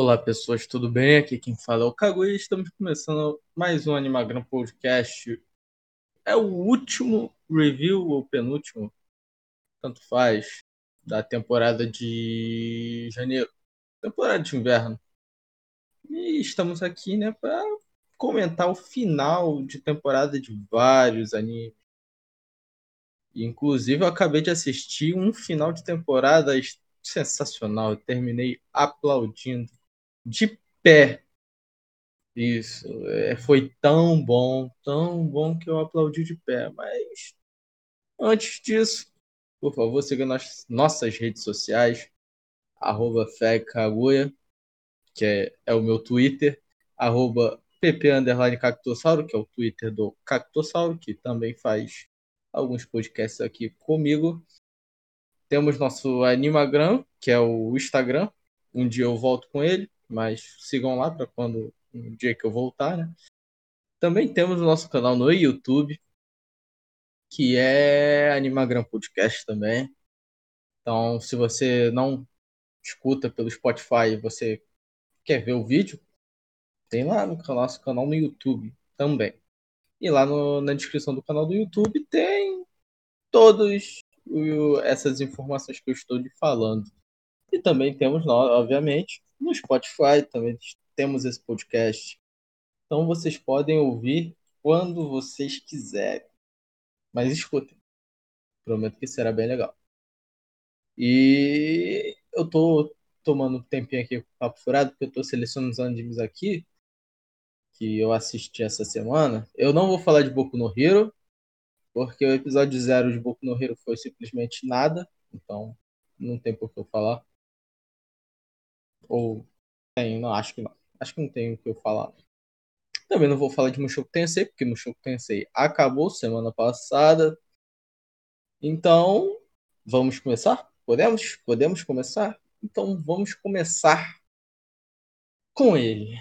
Olá pessoas, tudo bem? Aqui quem fala é o Kaguya e estamos começando mais um Animagram Podcast. É o último review ou penúltimo, tanto faz, da temporada de janeiro, temporada de inverno. E estamos aqui, né, para comentar o final de temporada de vários animes. Inclusive, eu acabei de assistir um final de temporada sensacional. Eu terminei aplaudindo de pé. Isso. É, foi tão bom, tão bom que eu aplaudi de pé. Mas antes disso, por favor, siga nas nossas redes sociais. Arroba que é, é o meu Twitter. Arroba pp Cactossauro, que é o Twitter do Cactossauro, que também faz alguns podcasts aqui comigo. Temos nosso Animagram, que é o Instagram. Um dia eu volto com ele, mas sigam lá para quando um dia que eu voltar, né? Também temos o nosso canal no YouTube, que é Animagram Podcast também. Então, se você não escuta pelo Spotify e você quer ver o vídeo, tem lá no nosso canal no YouTube também. E lá no, na descrição do canal do YouTube tem todas essas informações que eu estou lhe falando. E também temos, obviamente, no Spotify, também temos esse podcast. Então vocês podem ouvir quando vocês quiserem. Mas escutem. Prometo que será bem legal. E eu tô tomando um tempinho aqui com o papo furado, porque eu tô selecionando os animes aqui que eu assisti essa semana. Eu não vou falar de Boku no Hero, porque o episódio zero de Boku no Hero foi simplesmente nada, então não tem por que eu falar. Ou tem, não, acho que não. Acho que não tem o que eu falar. Também não vou falar de Mushoku Tensei, porque Mushoku Tensei acabou semana passada. Então, vamos começar? Podemos? Podemos começar? Então vamos começar com ele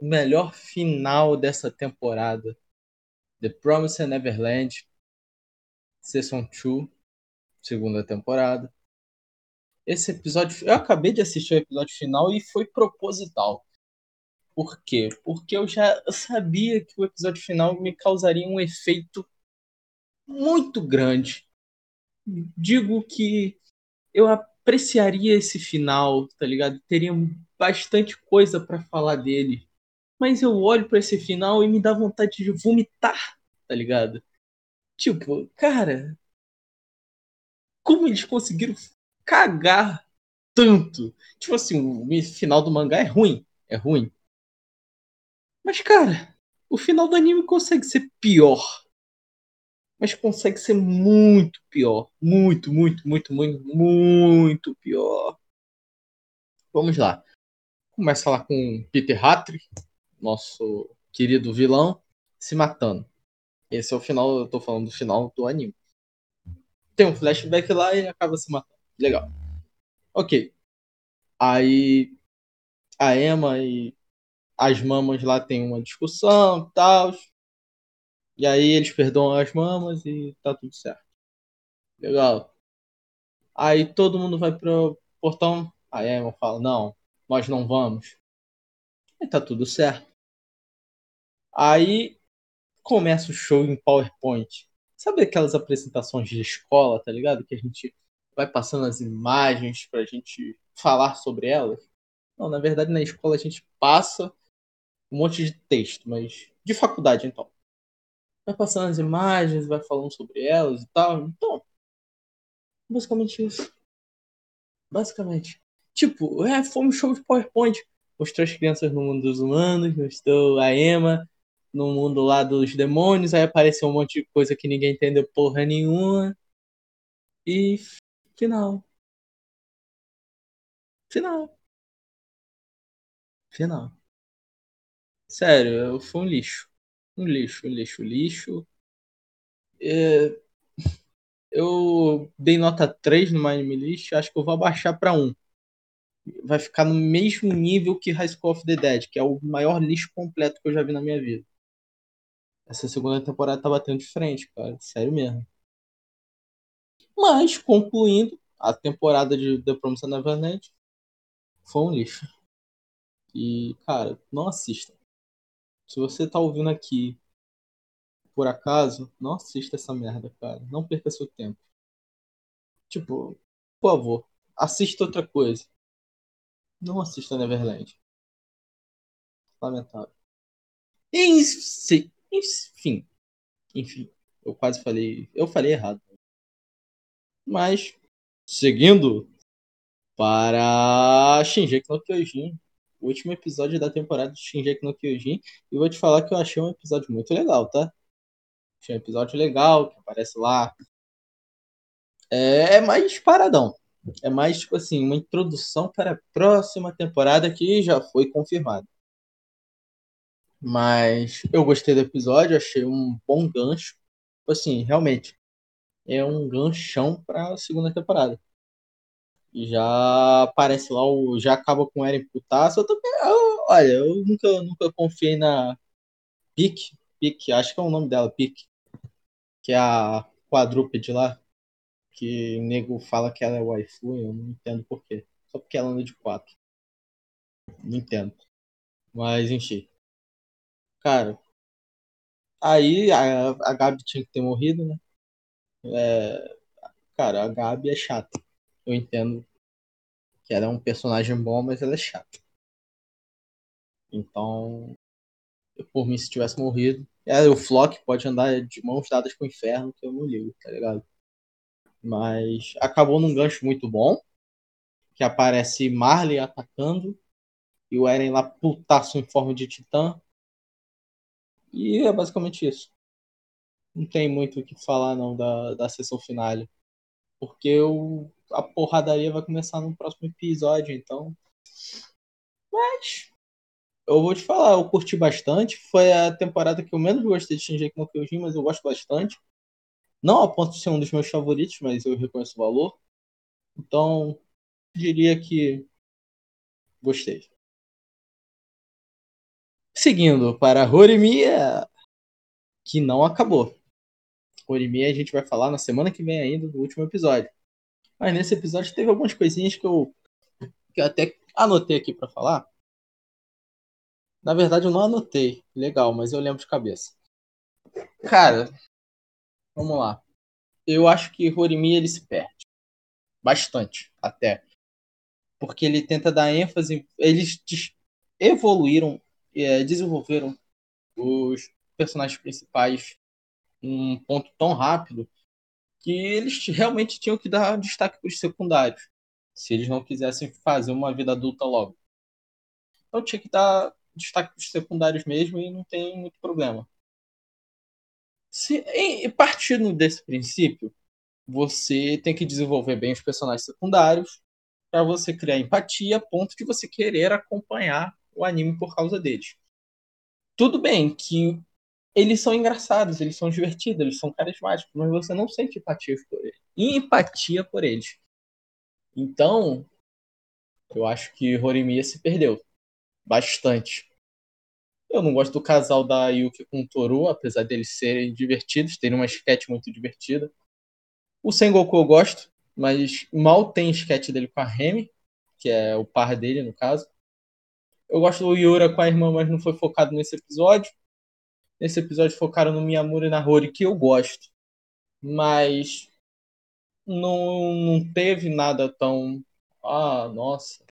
o melhor final dessa temporada. The Promised Neverland, Season 2, segunda temporada. Esse episódio, eu acabei de assistir o episódio final e foi proposital. Por quê? Porque eu já sabia que o episódio final me causaria um efeito muito grande. Digo que eu apreciaria esse final, tá ligado? Teria bastante coisa para falar dele mas eu olho para esse final e me dá vontade de vomitar, tá ligado? Tipo, cara, como eles conseguiram cagar tanto? Tipo assim, o final do mangá é ruim, é ruim. Mas, cara, o final do anime consegue ser pior. Mas consegue ser muito pior. Muito, muito, muito, muito, muito pior. Vamos lá. Começa lá com Peter Hatry, nosso querido vilão, se matando. Esse é o final, eu tô falando do final do anime. Tem um flashback lá e acaba se matando. Legal. Ok. Aí a Emma e as mamas lá tem uma discussão e tal. E aí eles perdoam as mamas e tá tudo certo. Legal. Aí todo mundo vai pro portão. A Emma fala, não, nós não vamos. E tá tudo certo. Aí começa o show em PowerPoint. Sabe aquelas apresentações de escola, tá ligado? Que a gente vai passando as imagens pra gente falar sobre elas? Não, na verdade na escola a gente passa um monte de texto, mas de faculdade então. Vai passando as imagens, vai falando sobre elas e tal. Então, basicamente isso. Basicamente. Tipo, é, foi um show de PowerPoint. Mostrou as crianças no mundo dos humanos, mostrou a Emma no mundo lá dos demônios, aí apareceu um monte de coisa que ninguém entendeu porra nenhuma. E final. Final. Final. Sério, foi um lixo. Um lixo, um lixo, lixo. É... Eu dei nota 3 no Anime List, acho que eu vou abaixar para 1. Vai ficar no mesmo nível que High School of the Dead, que é o maior lixo completo que eu já vi na minha vida. Essa segunda temporada tá batendo de frente, cara. Sério mesmo. Mas, concluindo, a temporada de The Promised Neverland foi um lixo. E, cara, não assista. Se você tá ouvindo aqui por acaso, não assista essa merda, cara. Não perca seu tempo. Tipo, por favor, assista outra coisa. Não assista Neverland. Lamentável. Enfim, enfim, eu quase falei, eu falei errado. Mas seguindo para Shinji no Kyojin, o último episódio da temporada de Shinji no Kyojin, e vou te falar que eu achei um episódio muito legal, tá? Achei um episódio legal, que aparece lá. É, é mais paradão. É mais, tipo assim, uma introdução para a próxima temporada que já foi confirmada. Mas eu gostei do episódio, achei um bom gancho. Tipo assim, realmente, é um ganchão para a segunda temporada. Já aparece lá, o, já acaba com o Eren putaço. Eu também, eu, olha, eu nunca, nunca confiei na Pique, Pique, acho que é o nome dela, Pique, que é a quadrúpede lá, que o nego fala que ela é waifu, eu não entendo por quê. Só porque ela anda de quatro. Não entendo. Mas, enfim. Cara, aí a, a Gabi tinha que ter morrido, né? É, cara, a Gabi é chata. Eu entendo que ela é um personagem bom, mas ela é chata. Então, por mim, se tivesse morrido. É, o Flock pode andar de mãos dadas com o inferno, que eu não ligo, tá ligado? Mas acabou num gancho muito bom. Que aparece Marley atacando. E o Eren lá putaço em forma de titã. E é basicamente isso. Não tem muito o que falar não da, da sessão final. Porque o, a porradaria vai começar no próximo episódio, então. Mas. Eu vou te falar, eu curti bastante. Foi a temporada que eu menos gostei de Shinji no Kyojin, mas eu gosto bastante. Não a ponto de ser um dos meus favoritos, mas eu reconheço o valor. Então, diria que gostei. Seguindo para Horimiya, que não acabou. Horimiya a gente vai falar na semana que vem ainda, no último episódio. Mas nesse episódio teve algumas coisinhas que eu, que eu até anotei aqui para falar. Na verdade eu não anotei, legal, mas eu lembro de cabeça. Cara, vamos lá. Eu acho que Horimiya ele se perde. Bastante, até. Porque ele tenta dar ênfase. Eles evoluíram é, desenvolveram os personagens principais um ponto tão rápido que eles realmente tinham que dar destaque para os secundários, se eles não quisessem fazer uma vida adulta logo. Então tinha que dar destaque para os secundários mesmo e não tem muito problema. Se, em, partindo desse princípio, você tem que desenvolver bem os personagens secundários para você criar empatia ponto de você querer acompanhar o anime por causa deles. Tudo bem que eles são engraçados, eles são divertidos, eles são carismáticos, mas você não sente empatia por eles. Empatia por eles. Então, eu acho que Horimiya se perdeu. Bastante. Eu não gosto do casal da Yuki com o Toru, apesar deles serem divertidos, terem uma sketch muito divertida. O Sengoku eu gosto, mas mal tem sketch dele com a Remy, que é o par dele, no caso. Eu gosto do Yura com a irmã, mas não foi focado nesse episódio. Nesse episódio focaram no Miyamura e na Rory, que eu gosto. Mas não, não teve nada tão. Ah, nossa.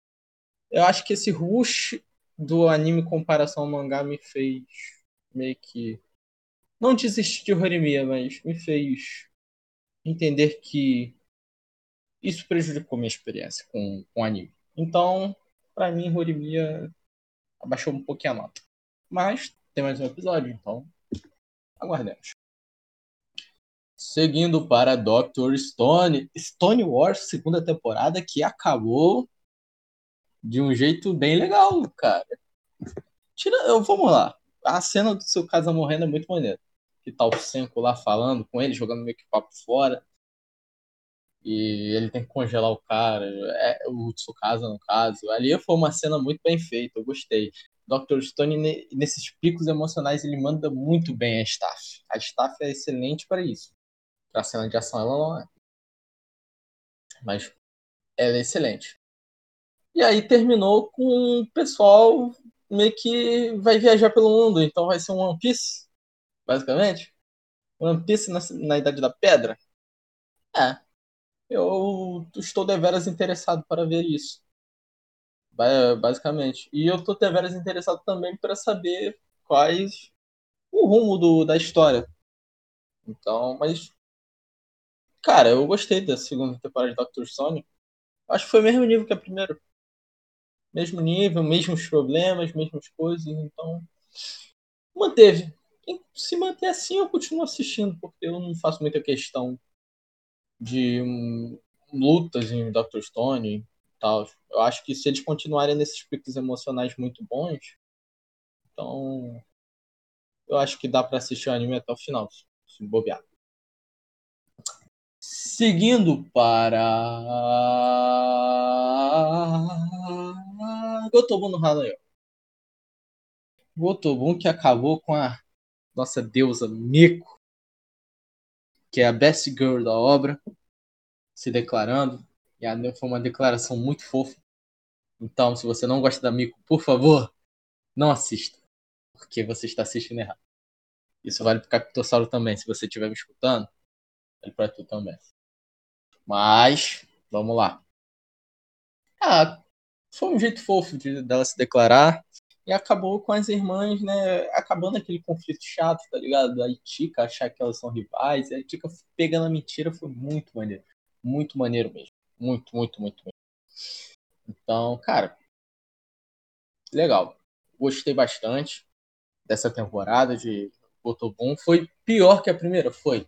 Eu acho que esse rush do anime comparação ao mangá me fez meio que. Não desistir de Horimiya, mas me fez entender que isso prejudicou minha experiência com, com anime. Então, para mim, Horimiya abaixou um pouquinho a nota. Mas tem mais um episódio, então aguardemos. Seguindo para Dr. Stone, Stone Wars, segunda temporada, que acabou de um jeito bem legal, cara. Tira, vamos lá. A cena do seu casa morrendo é muito maneira. Que tá o Senko lá falando com ele, jogando meio que papo fora. E ele tem que congelar o cara, é, o Tsukasa no caso. Ali foi uma cena muito bem feita, eu gostei. Dr. Stone, nesses picos emocionais, ele manda muito bem a staff. A staff é excelente para isso. Para cena de ação, ela não é. Mas ela é excelente. E aí terminou com o pessoal meio que vai viajar pelo mundo, então vai ser um One Piece, basicamente. One Piece na, na Idade da Pedra. É. Eu estou deveras interessado para ver isso. Basicamente. E eu estou deveras interessado também para saber quais o rumo do, da história. Então, mas. Cara, eu gostei da segunda temporada de Doctor Stone. Acho que foi o mesmo nível que a primeira. Mesmo nível, mesmos problemas, mesmas coisas. Então. Manteve. Se manter assim, eu continuo assistindo, porque eu não faço muita questão de um, lutas em Doctor Stone tal. Eu acho que se eles continuarem nesses picos emocionais muito bons, então eu acho que dá para assistir o anime até o final, se bobear. Seguindo para Gotobun no Hanayo. Gotobun que acabou com a nossa deusa Miko, que é a best girl da obra, se declarando. E a foi uma declaração muito fofa. Então, se você não gosta da Miko, por favor, não assista. Porque você está assistindo errado. Isso vale para o Cactossauro também. Se você estiver me escutando, vale para tu também. Mas, vamos lá. Ah, foi um jeito fofo de, dela se declarar. E acabou com as irmãs, né? Acabando aquele conflito chato, tá ligado? A Itika achar que elas são rivais. A Itika pegando a mentira foi muito maneiro. Muito maneiro mesmo. Muito, muito, muito, muito. Então, cara. Legal. Gostei bastante dessa temporada de Otobon. Foi pior que a primeira? Foi.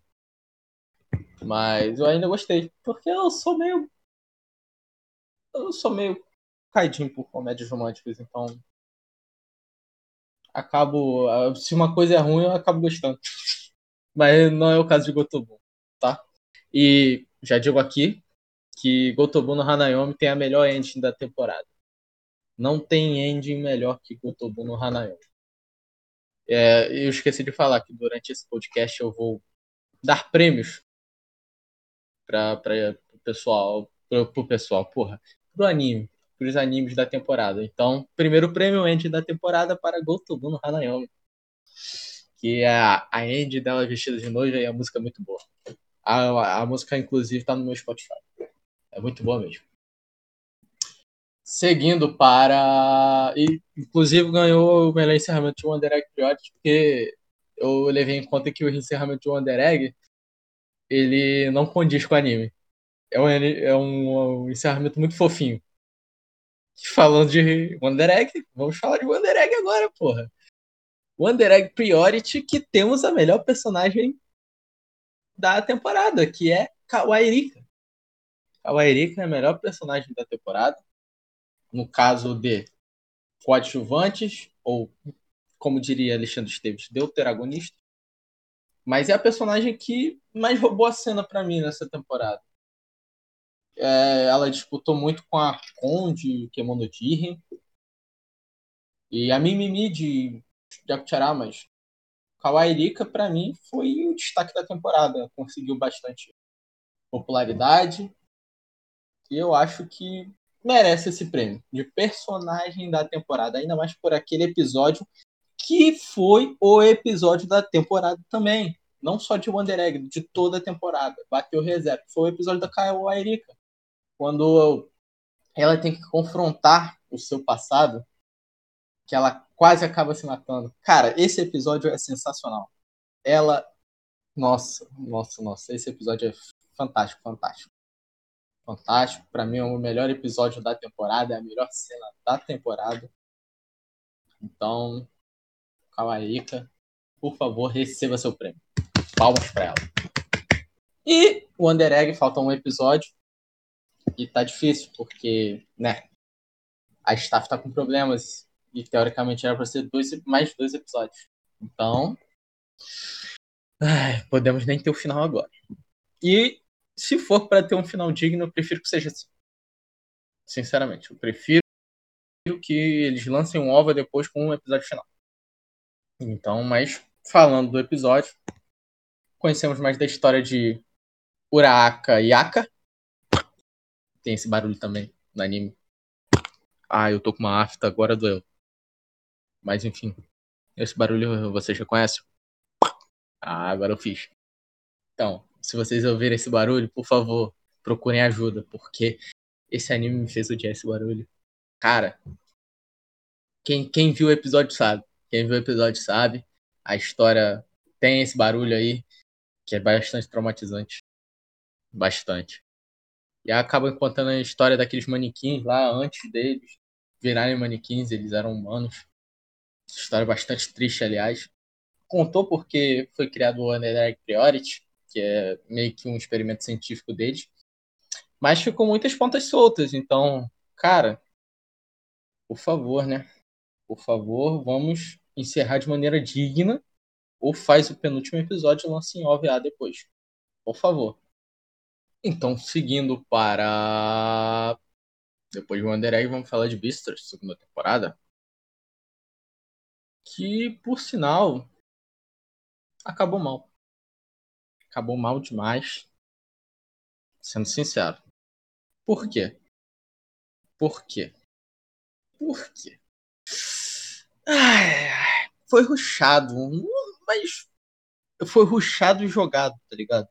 Mas eu ainda gostei. Porque eu sou meio. Eu sou meio caidinho por comédias românticas, então acabo. Se uma coisa é ruim, eu acabo gostando. Mas não é o caso de Gotobun, tá? E já digo aqui que Gotobun no Hanayomi tem a melhor ending da temporada. Não tem ending melhor que Gotobun no Hanayomi. É, eu esqueci de falar que durante esse podcast eu vou dar prêmios para o pessoal, pro, pro pessoal, porra, pro anime, para os animes da temporada. Então, primeiro prêmio End da temporada para Gotobu no Hanayomi. Que é a, a End dela vestida de noiva e a música é muito boa. A, a música, inclusive, está no meu Spotify. Muito boa mesmo. Seguindo para. E, inclusive ganhou o melhor encerramento de Wonder Egg Priority, porque eu levei em conta que o encerramento de Wonder Egg ele não condiz com o anime. É um, é um, um encerramento muito fofinho. Falando de Wonder Egg, vamos falar de Wonder Egg agora, porra. Wonder Egg Priority, que temos a melhor personagem da temporada, que é Kawairika. Kawairika é a melhor personagem da temporada. No caso de coadjuvantes, ou como diria Alexandre Esteves, deuteragonista. Mas é a personagem que mais roubou a cena para mim nessa temporada. É, ela disputou muito com a Conde Kemonodiri e a Mimimi de Jakuchara, mas Kawairika, para mim, foi o destaque da temporada. Conseguiu bastante popularidade e eu acho que merece esse prêmio de personagem da temporada, ainda mais por aquele episódio que foi o episódio da temporada também. Não só de Wonder Egg, de toda a temporada. Bateu reserva. Foi o episódio da Kawairika quando ela tem que confrontar o seu passado, que ela quase acaba se matando. Cara, esse episódio é sensacional. Ela. Nossa, nossa, nossa. Esse episódio é fantástico, fantástico. Fantástico. Para mim é o melhor episódio da temporada, é a melhor cena da temporada. Então, Kawaika, por favor, receba seu prêmio. Palmas para ela. E o Under Egg, falta um episódio. E tá difícil, porque, né, a staff tá com problemas e teoricamente era para ser dois, mais dois episódios. Então, ai, podemos nem ter o final agora. E se for para ter um final digno, eu prefiro que seja assim. Sinceramente, eu prefiro que eles lancem um OVA depois com um episódio final. Então, mas falando do episódio, conhecemos mais da história de Uraka Yaka, tem esse barulho também no anime. Ah, eu tô com uma afta, agora doeu. Mas enfim. Esse barulho você já conhece? Ah, agora eu fiz. Então, se vocês ouvirem esse barulho, por favor, procurem ajuda, porque esse anime me fez odiar esse barulho. Cara, quem, quem viu o episódio sabe. Quem viu o episódio sabe. A história tem esse barulho aí, que é bastante traumatizante. Bastante. E acaba contando a história daqueles manequins lá antes deles virarem manequins, eles eram humanos. História bastante triste, aliás. Contou porque foi criado o Underdark Priority, que é meio que um experimento científico deles. Mas ficou muitas pontas soltas, então, cara, por favor, né? Por favor, vamos encerrar de maneira digna ou faz o penúltimo episódio e lança em OVA depois. Por favor. Então, seguindo para. Depois de Wonder Egg, vamos falar de Beastars, segunda temporada. Que, por sinal, acabou mal. Acabou mal demais. Sendo sincero. Por quê? Por quê? Por quê? Ai, foi ruxado, mas foi ruxado e jogado, tá ligado?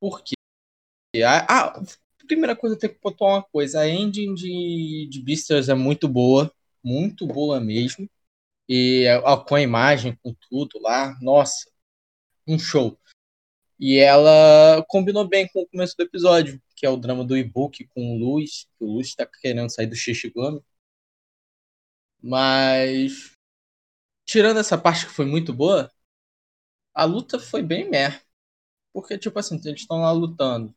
Por quê? Ah, primeira coisa, tem que pontuar uma coisa. A engine de, de Beastars é muito boa, muito boa mesmo. E com a imagem, com tudo lá, nossa, um show. E ela combinou bem com o começo do episódio, que é o drama do e-book com o Luz, que o Luz está querendo sair do Shishigami. Mas tirando essa parte que foi muito boa, a luta foi bem mer. Porque, tipo assim, eles estão lá lutando.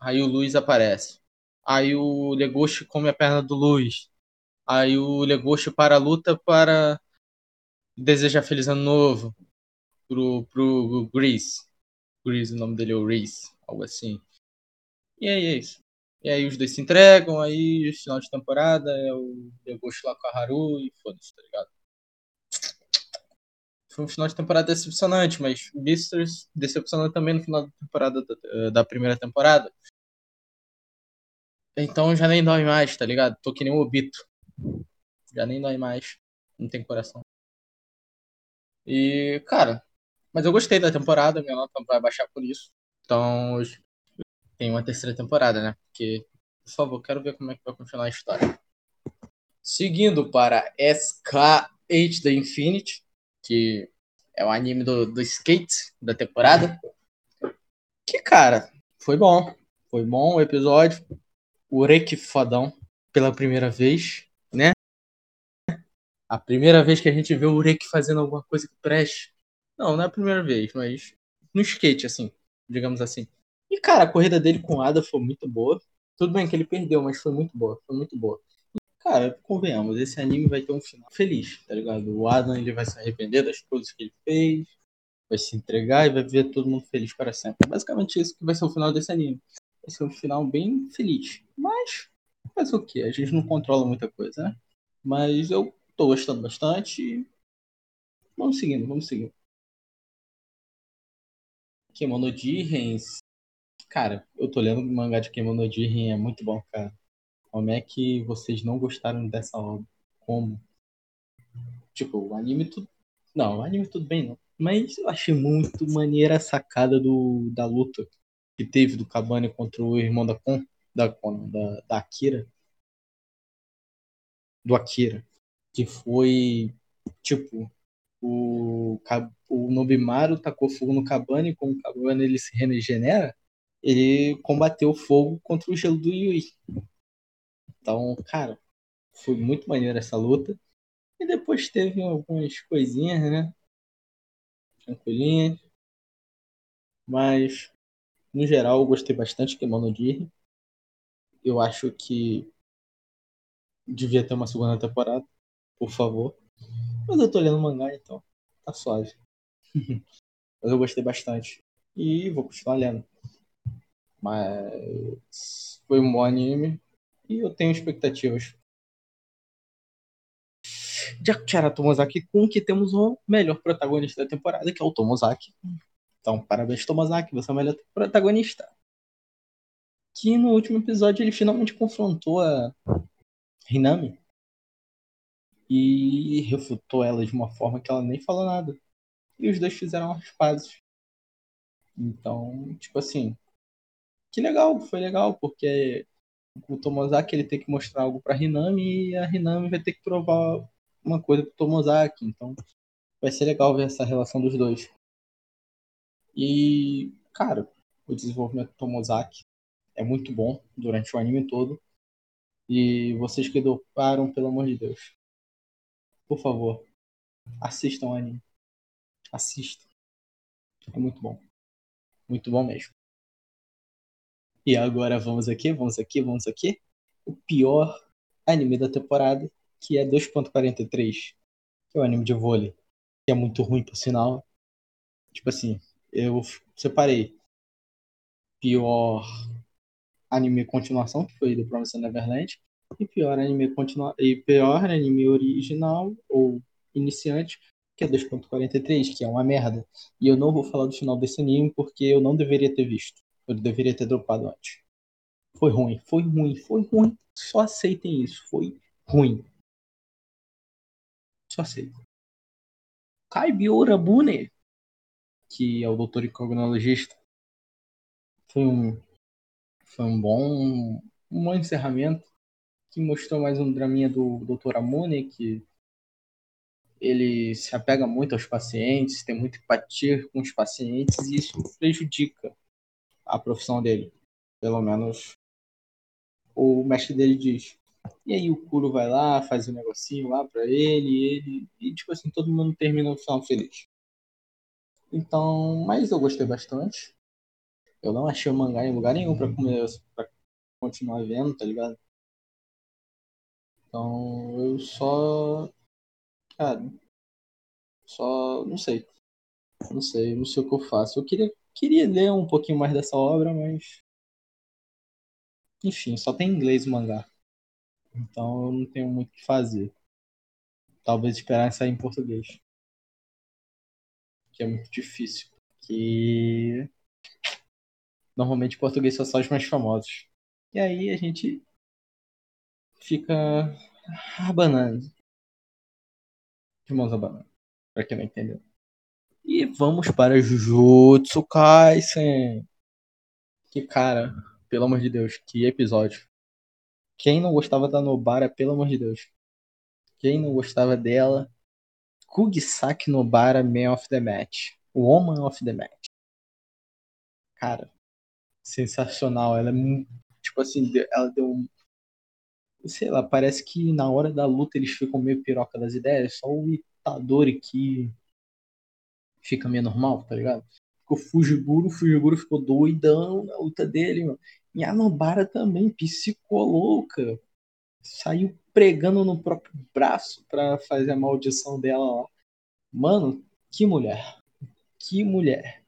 Aí o Luiz aparece. Aí o Legoshi come a perna do Luiz. Aí o Legoshi para a luta para desejar feliz ano novo pro, pro Grease. Grease, o nome dele é o Reese, algo assim. E aí é isso. E aí os dois se entregam, aí final de temporada é o Legoshi lá com a Haru e foda-se, tá ligado? Foi um final de temporada decepcionante, mas Beasters decepcionou também no final da temporada da, da primeira temporada. Então já nem dói mais, tá ligado? Tô que nem o Obito. Já nem dói mais. Não tem coração. E, cara, mas eu gostei da temporada, minha nota vai baixar por isso. Então, tem uma terceira temporada, né? Porque, por favor, quero ver como é que vai continuar a história. Seguindo para SK8 The Infinity, que é o anime do, do skate da temporada. Que, cara, foi bom. Foi bom o episódio. O Reki fodão pela primeira vez, né? A primeira vez que a gente vê o Reki fazendo alguma coisa que preste. Não, não é a primeira vez, mas no skate, assim, digamos assim. E, cara, a corrida dele com o Ada foi muito boa. Tudo bem que ele perdeu, mas foi muito boa. Foi muito boa. Cara, convenhamos, esse anime vai ter um final feliz, tá ligado? O Adam ele vai se arrepender das coisas que ele fez, vai se entregar e vai ver todo mundo feliz para sempre. Basicamente isso que vai ser o final desse anime. Vai ser um final bem feliz. Mas, faz o que? A gente não controla muita coisa, né? Mas eu tô gostando bastante. Vamos seguindo, vamos seguindo. Kemono Jiren. Cara, eu tô lendo o mangá de Kemono Jiren, é muito bom, cara. Como é que vocês não gostaram dessa obra? Como? Tipo, o anime tudo. Não, o anime tudo bem, não. Mas eu achei muito maneira a sacada do, da luta que teve do Kabane contra o irmão da Kon, da, da, da Akira. Do Akira. Que foi, tipo, o, o Nobimaru tacou fogo no Kabane, como o Kabane ele se regenera, ele combateu o fogo contra o gelo do Yui. Então, cara, foi muito maneiro essa luta. E depois teve algumas coisinhas, né? Tranquilinhas. Mas, no geral, eu gostei bastante de Kemono Jiren. Eu acho que devia ter uma segunda temporada, por favor. Mas eu tô lendo mangá, então tá suave. Mas eu gostei bastante. E vou continuar lendo. Mas foi um bom anime. E eu tenho expectativas. De Akira Tomozaki com que temos o melhor protagonista da temporada, que é o Tomozaki. Então, parabéns, Tomozaki, você é o melhor protagonista. Que no último episódio ele finalmente confrontou a, Hinami e refutou ela de uma forma que ela nem falou nada. E os dois fizeram as pazes. Então, tipo assim, que legal, foi legal, porque o Tomozaki ele tem que mostrar algo para Hinami e a Hinami vai ter que provar uma coisa pro Tomozaki. Então, vai ser legal ver essa relação dos dois. E, cara, o desenvolvimento do Tomozaki é muito bom durante o anime todo. E vocês que doparam, pelo amor de Deus, por favor, assistam o anime. Assistam. É muito bom. Muito bom mesmo. E agora vamos aqui, vamos aqui, vamos aqui. O pior anime da temporada, que é 2.43, que é o anime de vôlei, que é muito ruim por sinal. Tipo assim, eu separei pior anime continuação, que foi The Promised Neverland, e pior anime continua e pior anime original ou iniciante, que é 2.43, que é uma merda. E eu não vou falar do final desse anime porque eu não deveria ter visto. Eu deveria ter dropado antes. Foi ruim, foi ruim, foi ruim. Só aceitem isso, foi ruim. Só aceitem. Kaibiura Bune, que é o doutor cognologista, foi um, foi um bom, um bom encerramento que mostrou mais um draminha do Dr. Amune, que ele se apega muito aos pacientes, tem muito empatia com os pacientes e isso prejudica a profissão dele. Pelo menos o mestre dele diz. E aí o Kuro vai lá, faz um negocinho lá pra ele, ele. E tipo assim, todo mundo termina o final feliz. Então, mas eu gostei bastante. Eu não achei o mangá em lugar nenhum pra, comer, pra continuar vendo, tá ligado? Então eu só. Cara. Só. Não sei. Não sei, não sei o que eu faço. Eu queria, queria ler um pouquinho mais dessa obra, mas. Enfim, só tem inglês o mangá. Então eu não tenho muito o que fazer. Talvez esperar sair em português. Que é muito difícil. Que. Normalmente português só os mais famosos. E aí a gente fica abanando. De mãos abanando. Pra quem não entendeu. E vamos para Jujutsu Kaisen. Que cara, pelo amor de Deus, que episódio. Quem não gostava da Nobara, pelo amor de Deus. Quem não gostava dela, Kugisaki Nobara, Man of the Match. Woman of the Match. Cara, sensacional. Ela é tipo assim, ela deu sei lá, parece que na hora da luta eles ficam meio piroca das ideias, só o Itadori que fica meio normal, tá ligado? Ficou Fujiguro, o Fujiguro ficou doidão na luta dele, mano. E a também, psicolouca. Saiu pregando no próprio braço pra fazer a maldição dela lá. Mano, que mulher. Que mulher.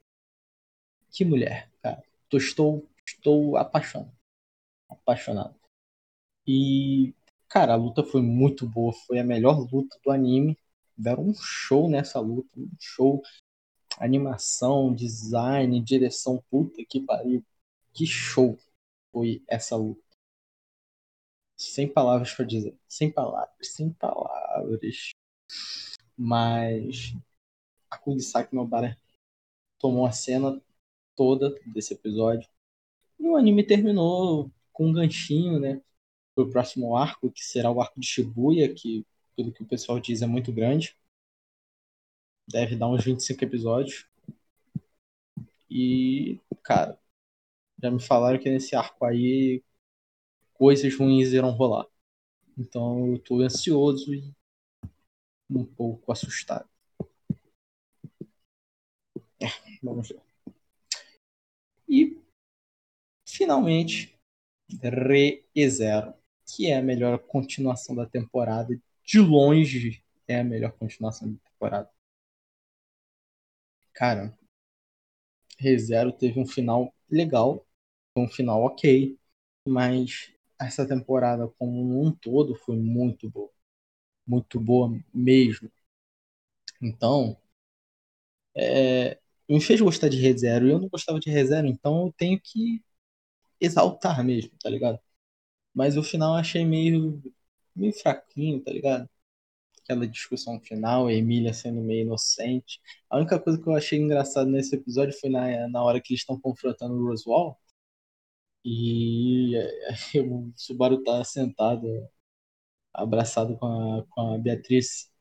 Que mulher, cara. Tô, estou, estou apaixonado. Apaixonado. E, cara, a luta foi muito boa. Foi a melhor luta do anime. Deram um show nessa luta. Um show. Animação, design, direção. Puta que pariu. Que show foi essa luta. Sem palavras para dizer. Sem palavras. Sem palavras. Mas a Kugisaki Nobara tomou a cena toda desse episódio. E o anime terminou com um ganchinho, né? Pro próximo arco, que será o arco de Shibuya, que, pelo que o pessoal diz, é muito grande. Deve dar uns 25 episódios. E, cara, já me falaram que nesse arco aí coisas ruins irão rolar. Então eu tô ansioso e um pouco assustado. É, vamos ver. E finalmente, Re Zero que é a melhor continuação da temporada. De longe é a melhor continuação da temporada. Cara, ReZero teve um final legal, um final ok, mas essa temporada como um todo foi muito boa. Muito boa mesmo. Então, é, me fez gostar de ReZero e eu não gostava de ReZero, então eu tenho que exaltar mesmo, tá ligado? Mas o final eu achei meio meio fraquinho, tá ligado? Aquela discussão final, a Emília sendo meio inocente. A única coisa que eu achei engraçado nesse episódio foi na, na hora que eles estão confrontando o Roswell. E o Subaru tá sentado, abraçado com a, com a Beatriz.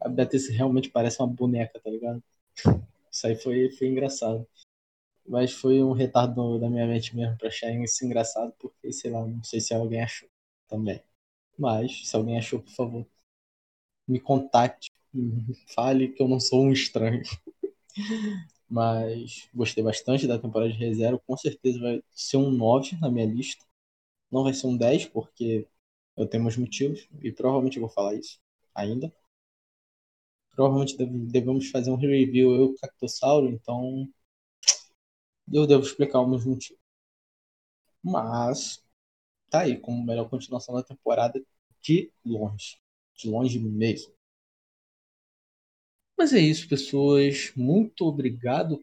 A Beatriz realmente parece uma boneca, tá ligado? Isso aí foi, foi engraçado. Mas foi um retardo da minha mente mesmo pra achar isso engraçado, porque, sei lá, não sei se alguém achou também. Mas, se alguém achou, por favor, me contacte, fale que eu não sou um estranho. Mas gostei bastante da temporada de reserva. Com certeza vai ser um 9 na minha lista. Não vai ser um 10, porque eu tenho meus motivos. E provavelmente vou falar isso ainda. Provavelmente devemos fazer um review eu Cactossauro, então eu devo explicar os meus motivos. Mas tá aí como melhor continuação da temporada de longe. De longe mesmo. Mas é isso, pessoas. Muito obrigado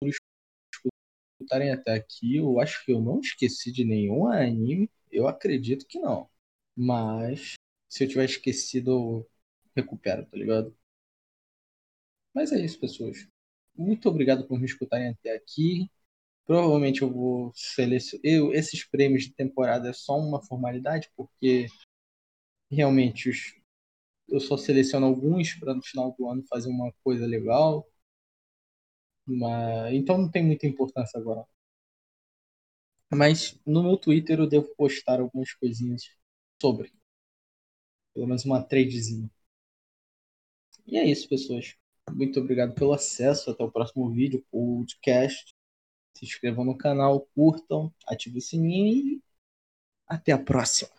por escutarem até aqui. Eu acho que eu não esqueci de nenhum anime. Eu acredito que não. Mas se eu tiver esquecido, eu recupero, tá ligado? Mas é isso, pessoas. Muito obrigado por me escutarem até aqui. Provavelmente eu vou selecionar. Eu, esses prêmios de temporada é só uma formalidade, porque realmente os... eu só seleciono alguns para no final do ano fazer uma coisa legal. Mas... Então não tem muita importância agora. Mas no meu Twitter eu devo postar algumas coisinhas sobre. Pelo menos uma tradezinha. E é isso, pessoas. Muito obrigado pelo acesso. Até o próximo vídeo, podcast. Se inscrevam no canal, curtam, ativem o sininho e até a próxima.